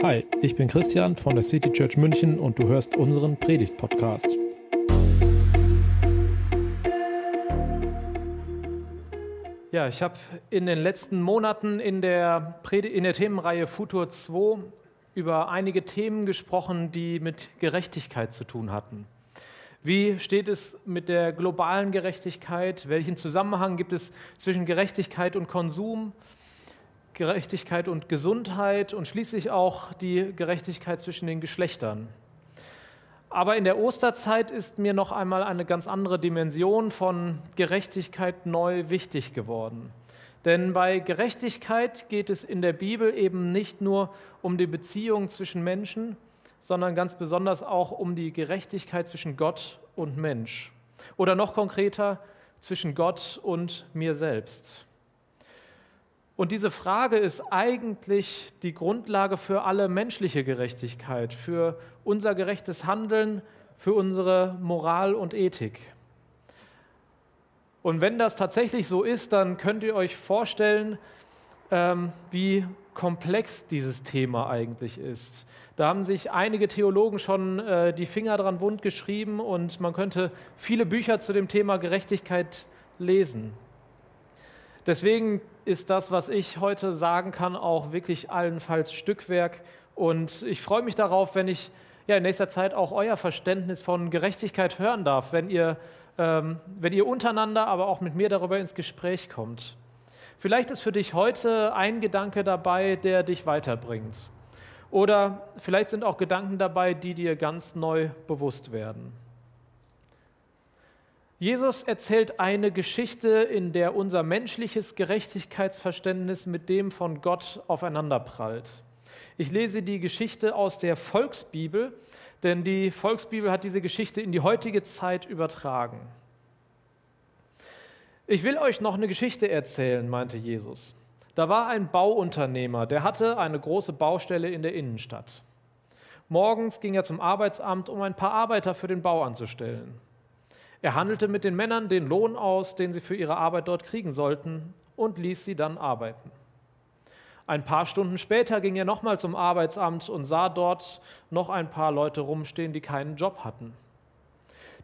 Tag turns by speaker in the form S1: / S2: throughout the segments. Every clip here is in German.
S1: Hi, ich bin Christian von der City Church München und du hörst unseren Predigt-Podcast.
S2: Ja, ich habe in den letzten Monaten in der, in der Themenreihe Futur 2 über einige Themen gesprochen, die mit Gerechtigkeit zu tun hatten. Wie steht es mit der globalen Gerechtigkeit? Welchen Zusammenhang gibt es zwischen Gerechtigkeit und Konsum? Gerechtigkeit und Gesundheit und schließlich auch die Gerechtigkeit zwischen den Geschlechtern. Aber in der Osterzeit ist mir noch einmal eine ganz andere Dimension von Gerechtigkeit neu wichtig geworden. Denn bei Gerechtigkeit geht es in der Bibel eben nicht nur um die Beziehung zwischen Menschen, sondern ganz besonders auch um die Gerechtigkeit zwischen Gott und Mensch. Oder noch konkreter, zwischen Gott und mir selbst. Und diese Frage ist eigentlich die Grundlage für alle menschliche Gerechtigkeit, für unser gerechtes Handeln, für unsere Moral und Ethik. Und wenn das tatsächlich so ist, dann könnt ihr euch vorstellen, ähm, wie komplex dieses Thema eigentlich ist. Da haben sich einige Theologen schon äh, die Finger dran wund geschrieben und man könnte viele Bücher zu dem Thema Gerechtigkeit lesen. Deswegen ist das, was ich heute sagen kann, auch wirklich allenfalls Stückwerk. Und ich freue mich darauf, wenn ich ja, in nächster Zeit auch euer Verständnis von Gerechtigkeit hören darf, wenn ihr, ähm, wenn ihr untereinander, aber auch mit mir darüber ins Gespräch kommt. Vielleicht ist für dich heute ein Gedanke dabei, der dich weiterbringt. Oder vielleicht sind auch Gedanken dabei, die dir ganz neu bewusst werden. Jesus erzählt eine Geschichte, in der unser menschliches Gerechtigkeitsverständnis mit dem von Gott aufeinanderprallt. Ich lese die Geschichte aus der Volksbibel, denn die Volksbibel hat diese Geschichte in die heutige Zeit übertragen. Ich will euch noch eine Geschichte erzählen, meinte Jesus. Da war ein Bauunternehmer, der hatte eine große Baustelle in der Innenstadt. Morgens ging er zum Arbeitsamt, um ein paar Arbeiter für den Bau anzustellen. Er handelte mit den Männern den Lohn aus, den sie für ihre Arbeit dort kriegen sollten, und ließ sie dann arbeiten. Ein paar Stunden später ging er nochmal zum Arbeitsamt und sah dort noch ein paar Leute rumstehen, die keinen Job hatten.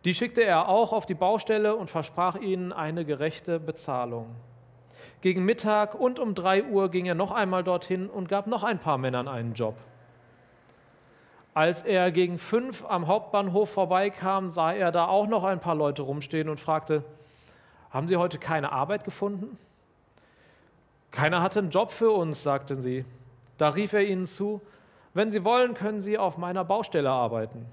S2: Die schickte er auch auf die Baustelle und versprach ihnen eine gerechte Bezahlung. Gegen Mittag und um drei Uhr ging er noch einmal dorthin und gab noch ein paar Männern einen Job. Als er gegen fünf am Hauptbahnhof vorbeikam, sah er da auch noch ein paar Leute rumstehen und fragte, haben Sie heute keine Arbeit gefunden? Keiner hatte einen Job für uns, sagten sie. Da rief er ihnen zu, wenn Sie wollen, können Sie auf meiner Baustelle arbeiten.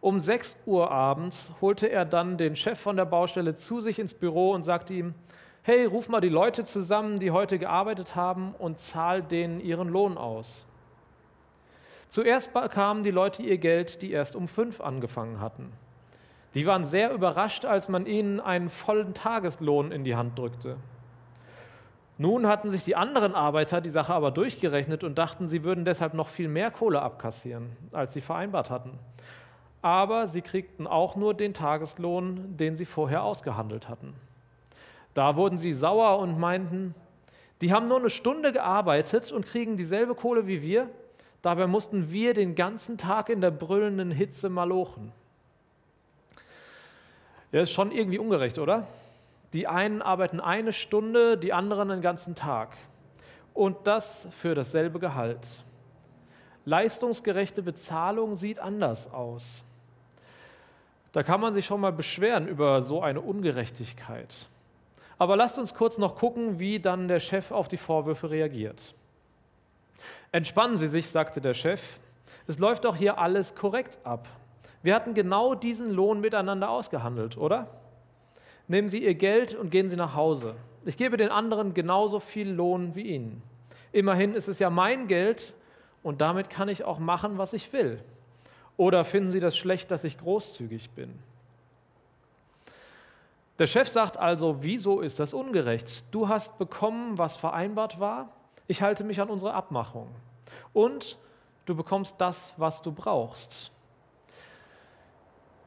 S2: Um 6 Uhr abends holte er dann den Chef von der Baustelle zu sich ins Büro und sagte ihm, hey, ruf mal die Leute zusammen, die heute gearbeitet haben und zahl denen ihren Lohn aus. Zuerst bekamen die Leute ihr Geld, die erst um fünf angefangen hatten. Die waren sehr überrascht, als man ihnen einen vollen Tageslohn in die Hand drückte. Nun hatten sich die anderen Arbeiter die Sache aber durchgerechnet und dachten, sie würden deshalb noch viel mehr Kohle abkassieren, als sie vereinbart hatten. Aber sie kriegten auch nur den Tageslohn, den sie vorher ausgehandelt hatten. Da wurden sie sauer und meinten, die haben nur eine Stunde gearbeitet und kriegen dieselbe Kohle wie wir. Dabei mussten wir den ganzen Tag in der brüllenden Hitze malochen. Ja, ist schon irgendwie ungerecht, oder? Die einen arbeiten eine Stunde, die anderen den ganzen Tag. Und das für dasselbe Gehalt. Leistungsgerechte Bezahlung sieht anders aus. Da kann man sich schon mal beschweren über so eine Ungerechtigkeit. Aber lasst uns kurz noch gucken, wie dann der Chef auf die Vorwürfe reagiert. Entspannen Sie sich, sagte der Chef. Es läuft doch hier alles korrekt ab. Wir hatten genau diesen Lohn miteinander ausgehandelt, oder? Nehmen Sie Ihr Geld und gehen Sie nach Hause. Ich gebe den anderen genauso viel Lohn wie Ihnen. Immerhin ist es ja mein Geld und damit kann ich auch machen, was ich will. Oder finden Sie das schlecht, dass ich großzügig bin? Der Chef sagt also, wieso ist das ungerecht? Du hast bekommen, was vereinbart war ich halte mich an unsere Abmachung. Und du bekommst das, was du brauchst.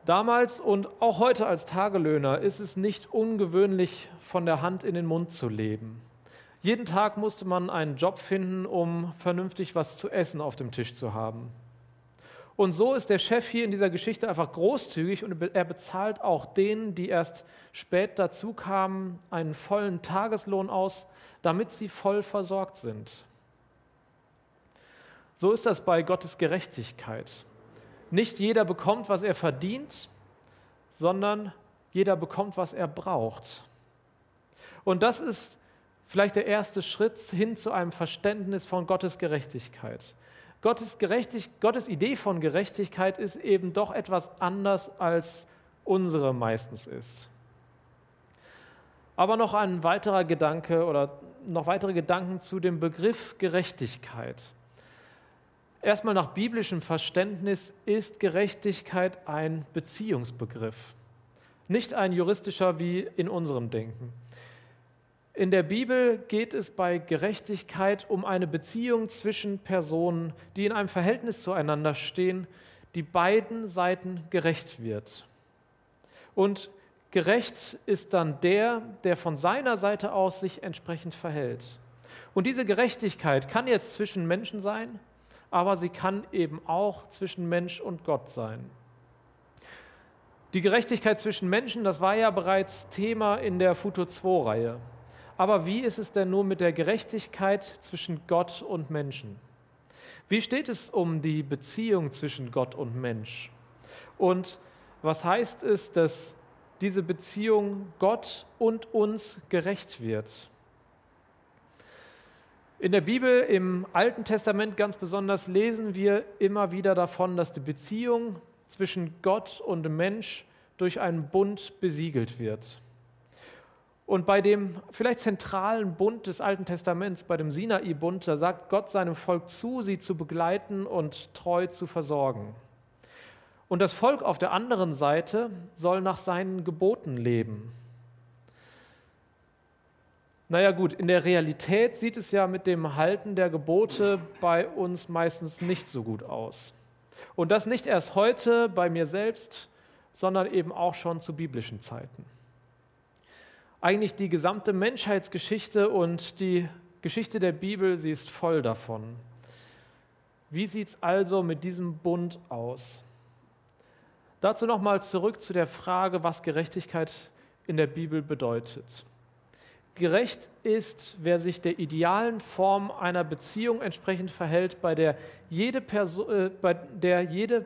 S2: Damals und auch heute als Tagelöhner ist es nicht ungewöhnlich, von der Hand in den Mund zu leben. Jeden Tag musste man einen Job finden, um vernünftig was zu essen auf dem Tisch zu haben. Und so ist der Chef hier in dieser Geschichte einfach großzügig und er bezahlt auch denen, die erst spät dazu kamen, einen vollen Tageslohn aus, damit sie voll versorgt sind. So ist das bei Gottes Gerechtigkeit. Nicht jeder bekommt, was er verdient, sondern jeder bekommt, was er braucht. Und das ist vielleicht der erste Schritt hin zu einem Verständnis von Gottes Gerechtigkeit. Gottes, Gerechtig Gottes Idee von Gerechtigkeit ist eben doch etwas anders, als unsere meistens ist. Aber noch ein weiterer Gedanke oder noch weitere Gedanken zu dem Begriff Gerechtigkeit. Erstmal nach biblischem Verständnis ist Gerechtigkeit ein Beziehungsbegriff, nicht ein juristischer wie in unserem Denken. In der Bibel geht es bei Gerechtigkeit um eine Beziehung zwischen Personen, die in einem Verhältnis zueinander stehen, die beiden Seiten gerecht wird. Und gerecht ist dann der, der von seiner Seite aus sich entsprechend verhält. Und diese Gerechtigkeit kann jetzt zwischen Menschen sein, aber sie kann eben auch zwischen Mensch und Gott sein. Die Gerechtigkeit zwischen Menschen, das war ja bereits Thema in der Futur 2-Reihe. Aber wie ist es denn nun mit der Gerechtigkeit zwischen Gott und Menschen? Wie steht es um die Beziehung zwischen Gott und Mensch? Und was heißt es, dass diese Beziehung Gott und uns gerecht wird? In der Bibel, im Alten Testament ganz besonders, lesen wir immer wieder davon, dass die Beziehung zwischen Gott und Mensch durch einen Bund besiegelt wird. Und bei dem vielleicht zentralen Bund des Alten Testaments, bei dem Sinai-Bund, da sagt Gott seinem Volk zu, sie zu begleiten und treu zu versorgen. Und das Volk auf der anderen Seite soll nach seinen Geboten leben. Naja gut, in der Realität sieht es ja mit dem Halten der Gebote bei uns meistens nicht so gut aus. Und das nicht erst heute bei mir selbst, sondern eben auch schon zu biblischen Zeiten eigentlich die gesamte Menschheitsgeschichte und die Geschichte der Bibel, sie ist voll davon. Wie sieht es also mit diesem Bund aus? Dazu nochmal zurück zu der Frage, was Gerechtigkeit in der Bibel bedeutet. Gerecht ist, wer sich der idealen Form einer Beziehung entsprechend verhält, bei der jede, Person, äh, bei der jede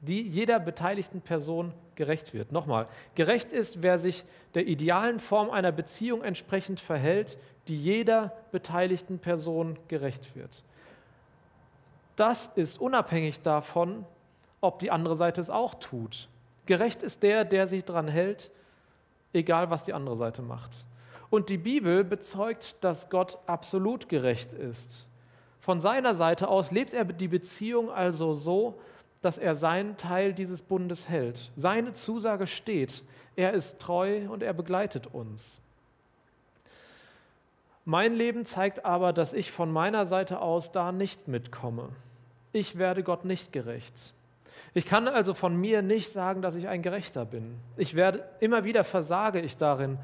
S2: die jeder beteiligten Person gerecht wird. Nochmal, gerecht ist, wer sich der idealen Form einer Beziehung entsprechend verhält, die jeder beteiligten Person gerecht wird. Das ist unabhängig davon, ob die andere Seite es auch tut. Gerecht ist der, der sich daran hält, egal was die andere Seite macht. Und die Bibel bezeugt, dass Gott absolut gerecht ist. Von seiner Seite aus lebt er die Beziehung also so, dass er seinen Teil dieses Bundes hält. Seine Zusage steht. Er ist treu und er begleitet uns. Mein Leben zeigt aber, dass ich von meiner Seite aus da nicht mitkomme. Ich werde Gott nicht gerecht. Ich kann also von mir nicht sagen, dass ich ein Gerechter bin. Ich werde immer wieder versage ich darin,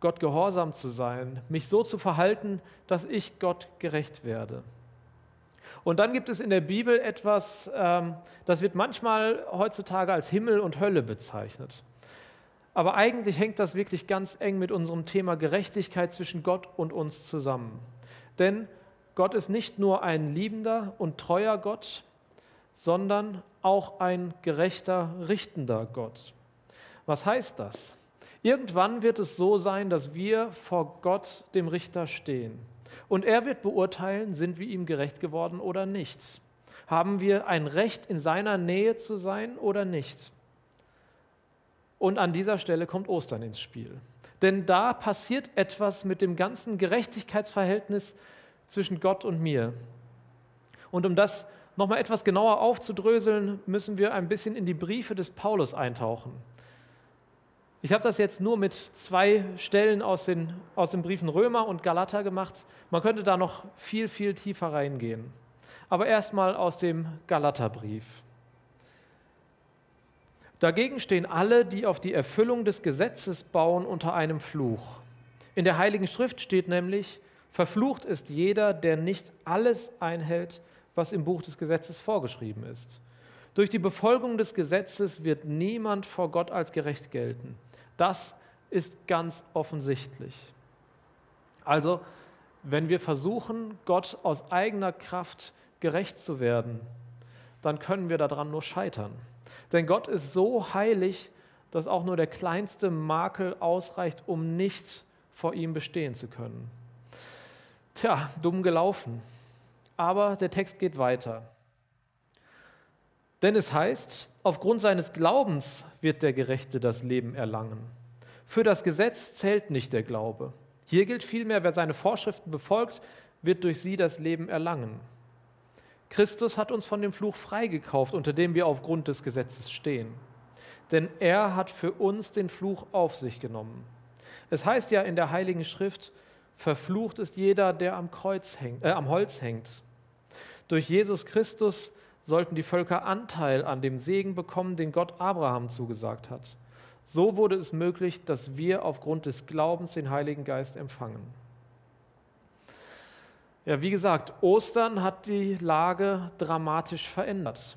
S2: Gott gehorsam zu sein, mich so zu verhalten, dass ich Gott gerecht werde. Und dann gibt es in der Bibel etwas, ähm, das wird manchmal heutzutage als Himmel und Hölle bezeichnet. Aber eigentlich hängt das wirklich ganz eng mit unserem Thema Gerechtigkeit zwischen Gott und uns zusammen. Denn Gott ist nicht nur ein liebender und treuer Gott, sondern auch ein gerechter, richtender Gott. Was heißt das? Irgendwann wird es so sein, dass wir vor Gott, dem Richter, stehen. Und er wird beurteilen, sind wir ihm gerecht geworden oder nicht. Haben wir ein Recht, in seiner Nähe zu sein oder nicht? Und an dieser Stelle kommt Ostern ins Spiel. Denn da passiert etwas mit dem ganzen Gerechtigkeitsverhältnis zwischen Gott und mir. Und um das nochmal etwas genauer aufzudröseln, müssen wir ein bisschen in die Briefe des Paulus eintauchen. Ich habe das jetzt nur mit zwei Stellen aus den, aus den Briefen Römer und Galater gemacht. Man könnte da noch viel, viel tiefer reingehen. Aber erstmal aus dem Galaterbrief. Dagegen stehen alle, die auf die Erfüllung des Gesetzes bauen, unter einem Fluch. In der Heiligen Schrift steht nämlich, verflucht ist jeder, der nicht alles einhält, was im Buch des Gesetzes vorgeschrieben ist. Durch die Befolgung des Gesetzes wird niemand vor Gott als gerecht gelten. Das ist ganz offensichtlich. Also, wenn wir versuchen, Gott aus eigener Kraft gerecht zu werden, dann können wir daran nur scheitern. Denn Gott ist so heilig, dass auch nur der kleinste Makel ausreicht, um nicht vor ihm bestehen zu können. Tja, dumm gelaufen. Aber der Text geht weiter. Denn es heißt, aufgrund seines Glaubens wird der Gerechte das Leben erlangen. Für das Gesetz zählt nicht der Glaube. Hier gilt vielmehr, wer seine Vorschriften befolgt, wird durch sie das Leben erlangen. Christus hat uns von dem Fluch freigekauft, unter dem wir aufgrund des Gesetzes stehen. Denn er hat für uns den Fluch auf sich genommen. Es heißt ja in der Heiligen Schrift, verflucht ist jeder, der am, Kreuz hängt, äh, am Holz hängt. Durch Jesus Christus sollten die Völker Anteil an dem Segen bekommen, den Gott Abraham zugesagt hat. So wurde es möglich, dass wir aufgrund des Glaubens den Heiligen Geist empfangen. Ja, wie gesagt, Ostern hat die Lage dramatisch verändert.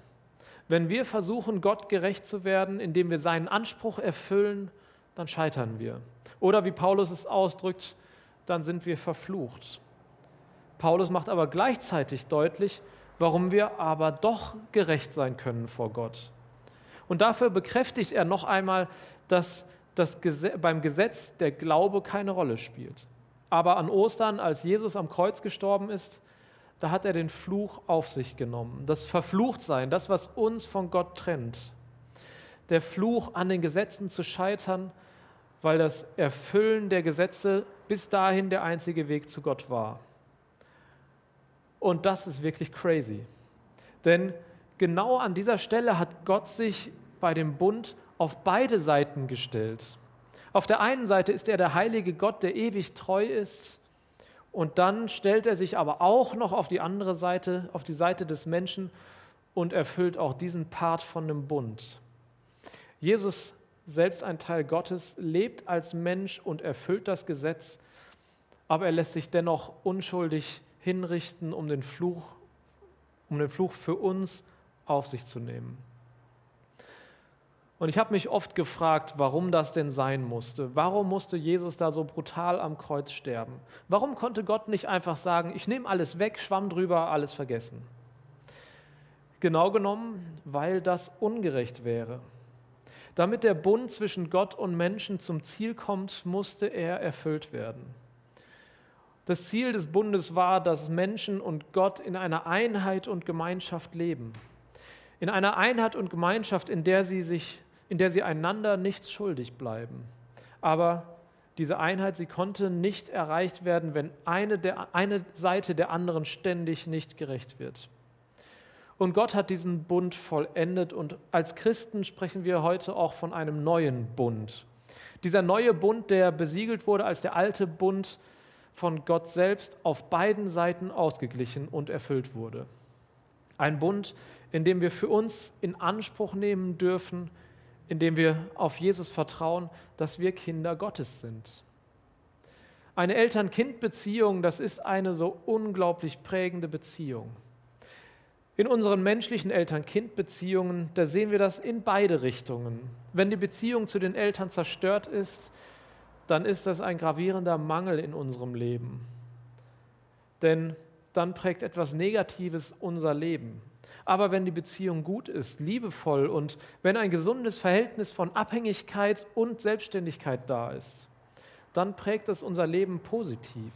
S2: Wenn wir versuchen, Gott gerecht zu werden, indem wir seinen Anspruch erfüllen, dann scheitern wir. Oder wie Paulus es ausdrückt, dann sind wir verflucht. Paulus macht aber gleichzeitig deutlich, warum wir aber doch gerecht sein können vor Gott. Und dafür bekräftigt er noch einmal, dass das Gesetz, beim Gesetz der Glaube keine Rolle spielt. Aber an Ostern, als Jesus am Kreuz gestorben ist, da hat er den Fluch auf sich genommen. Das Verfluchtsein, das, was uns von Gott trennt. Der Fluch, an den Gesetzen zu scheitern, weil das Erfüllen der Gesetze bis dahin der einzige Weg zu Gott war. Und das ist wirklich crazy. Denn genau an dieser Stelle hat Gott sich bei dem Bund auf beide Seiten gestellt. Auf der einen Seite ist er der heilige Gott, der ewig treu ist. Und dann stellt er sich aber auch noch auf die andere Seite, auf die Seite des Menschen und erfüllt auch diesen Part von dem Bund. Jesus, selbst ein Teil Gottes, lebt als Mensch und erfüllt das Gesetz, aber er lässt sich dennoch unschuldig hinrichten, um den Fluch, um den Fluch für uns auf sich zu nehmen. Und ich habe mich oft gefragt, warum das denn sein musste. Warum musste Jesus da so brutal am Kreuz sterben? Warum konnte Gott nicht einfach sagen, ich nehme alles weg, schwamm drüber, alles vergessen? Genau genommen, weil das ungerecht wäre. Damit der Bund zwischen Gott und Menschen zum Ziel kommt, musste er erfüllt werden. Das Ziel des Bundes war, dass Menschen und Gott in einer Einheit und Gemeinschaft leben. In einer Einheit und Gemeinschaft, in der sie sich in der sie einander nichts schuldig bleiben. Aber diese Einheit, sie konnte nicht erreicht werden, wenn eine, der, eine Seite der anderen ständig nicht gerecht wird. Und Gott hat diesen Bund vollendet und als Christen sprechen wir heute auch von einem neuen Bund. Dieser neue Bund, der besiegelt wurde als der alte Bund von Gott selbst auf beiden Seiten ausgeglichen und erfüllt wurde. Ein Bund, in dem wir für uns in Anspruch nehmen dürfen, indem wir auf Jesus vertrauen, dass wir Kinder Gottes sind. Eine Eltern-Kind-Beziehung, das ist eine so unglaublich prägende Beziehung. In unseren menschlichen Eltern-Kind-Beziehungen, da sehen wir das in beide Richtungen. Wenn die Beziehung zu den Eltern zerstört ist, dann ist das ein gravierender Mangel in unserem Leben. Denn dann prägt etwas Negatives unser Leben. Aber wenn die Beziehung gut ist, liebevoll und wenn ein gesundes Verhältnis von Abhängigkeit und Selbstständigkeit da ist, dann prägt es unser Leben positiv.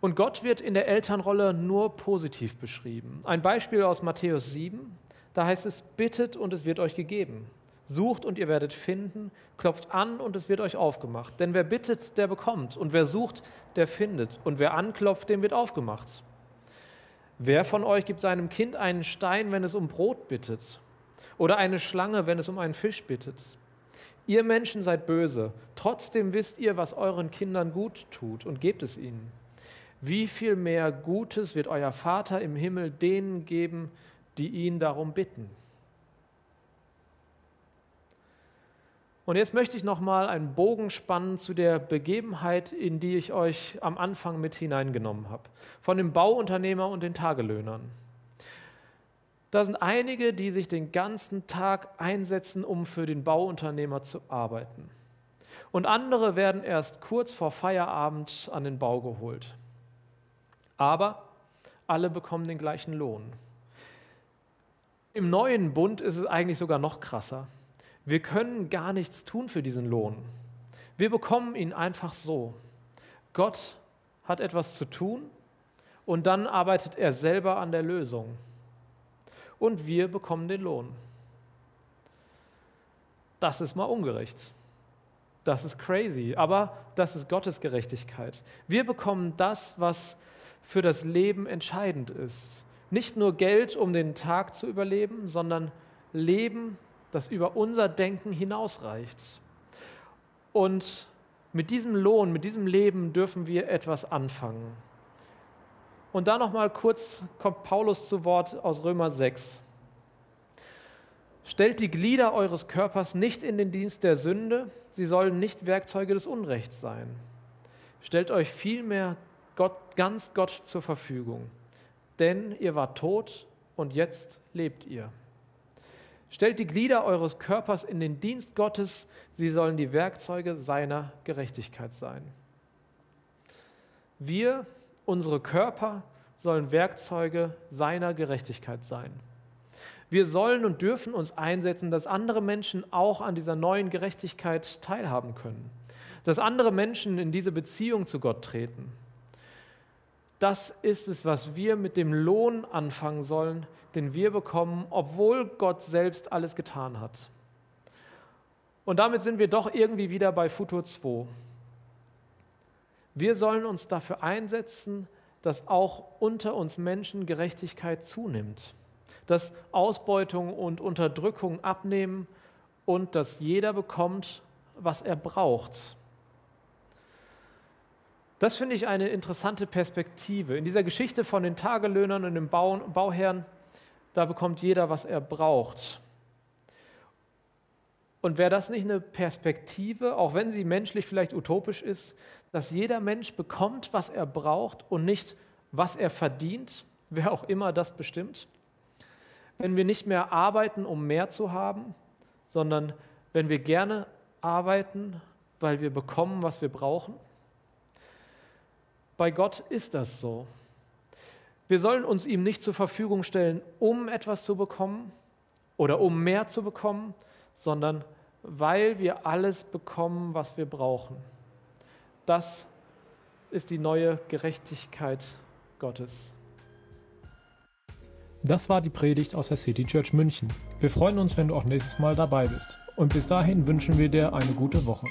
S2: Und Gott wird in der Elternrolle nur positiv beschrieben. Ein Beispiel aus Matthäus 7, da heißt es, bittet und es wird euch gegeben. Sucht und ihr werdet finden, klopft an und es wird euch aufgemacht. Denn wer bittet, der bekommt. Und wer sucht, der findet. Und wer anklopft, dem wird aufgemacht. Wer von euch gibt seinem Kind einen Stein, wenn es um Brot bittet? Oder eine Schlange, wenn es um einen Fisch bittet? Ihr Menschen seid böse, trotzdem wisst ihr, was euren Kindern gut tut und gebt es ihnen. Wie viel mehr Gutes wird euer Vater im Himmel denen geben, die ihn darum bitten? Und jetzt möchte ich noch mal einen Bogen spannen zu der Begebenheit, in die ich euch am Anfang mit hineingenommen habe, von dem Bauunternehmer und den Tagelöhnern. Da sind einige, die sich den ganzen Tag einsetzen, um für den Bauunternehmer zu arbeiten. Und andere werden erst kurz vor Feierabend an den Bau geholt. Aber alle bekommen den gleichen Lohn. Im neuen Bund ist es eigentlich sogar noch krasser. Wir können gar nichts tun für diesen Lohn. Wir bekommen ihn einfach so. Gott hat etwas zu tun und dann arbeitet er selber an der Lösung. Und wir bekommen den Lohn. Das ist mal ungerecht. Das ist crazy, aber das ist Gottes Gerechtigkeit. Wir bekommen das, was für das Leben entscheidend ist. Nicht nur Geld, um den Tag zu überleben, sondern Leben, das über unser Denken hinausreicht. Und mit diesem Lohn, mit diesem Leben dürfen wir etwas anfangen. Und da noch mal kurz kommt Paulus zu Wort aus Römer 6. Stellt die Glieder eures Körpers nicht in den Dienst der Sünde, sie sollen nicht Werkzeuge des Unrechts sein. Stellt euch vielmehr Gott, ganz Gott zur Verfügung, denn ihr wart tot und jetzt lebt ihr. Stellt die Glieder eures Körpers in den Dienst Gottes, sie sollen die Werkzeuge seiner Gerechtigkeit sein. Wir, unsere Körper, sollen Werkzeuge seiner Gerechtigkeit sein. Wir sollen und dürfen uns einsetzen, dass andere Menschen auch an dieser neuen Gerechtigkeit teilhaben können, dass andere Menschen in diese Beziehung zu Gott treten. Das ist es, was wir mit dem Lohn anfangen sollen, den wir bekommen, obwohl Gott selbst alles getan hat. Und damit sind wir doch irgendwie wieder bei Futur 2. Wir sollen uns dafür einsetzen, dass auch unter uns Menschen Gerechtigkeit zunimmt, dass Ausbeutung und Unterdrückung abnehmen und dass jeder bekommt, was er braucht. Das finde ich eine interessante Perspektive. In dieser Geschichte von den Tagelöhnern und den Bau Bauherren, da bekommt jeder, was er braucht. Und wäre das nicht eine Perspektive, auch wenn sie menschlich vielleicht utopisch ist, dass jeder Mensch bekommt, was er braucht und nicht, was er verdient, wer auch immer das bestimmt? Wenn wir nicht mehr arbeiten, um mehr zu haben, sondern wenn wir gerne arbeiten, weil wir bekommen, was wir brauchen? Bei Gott ist das so. Wir sollen uns ihm nicht zur Verfügung stellen, um etwas zu bekommen oder um mehr zu bekommen, sondern weil wir alles bekommen, was wir brauchen. Das ist die neue Gerechtigkeit Gottes.
S1: Das war die Predigt aus der City Church München. Wir freuen uns, wenn du auch nächstes Mal dabei bist. Und bis dahin wünschen wir dir eine gute Woche.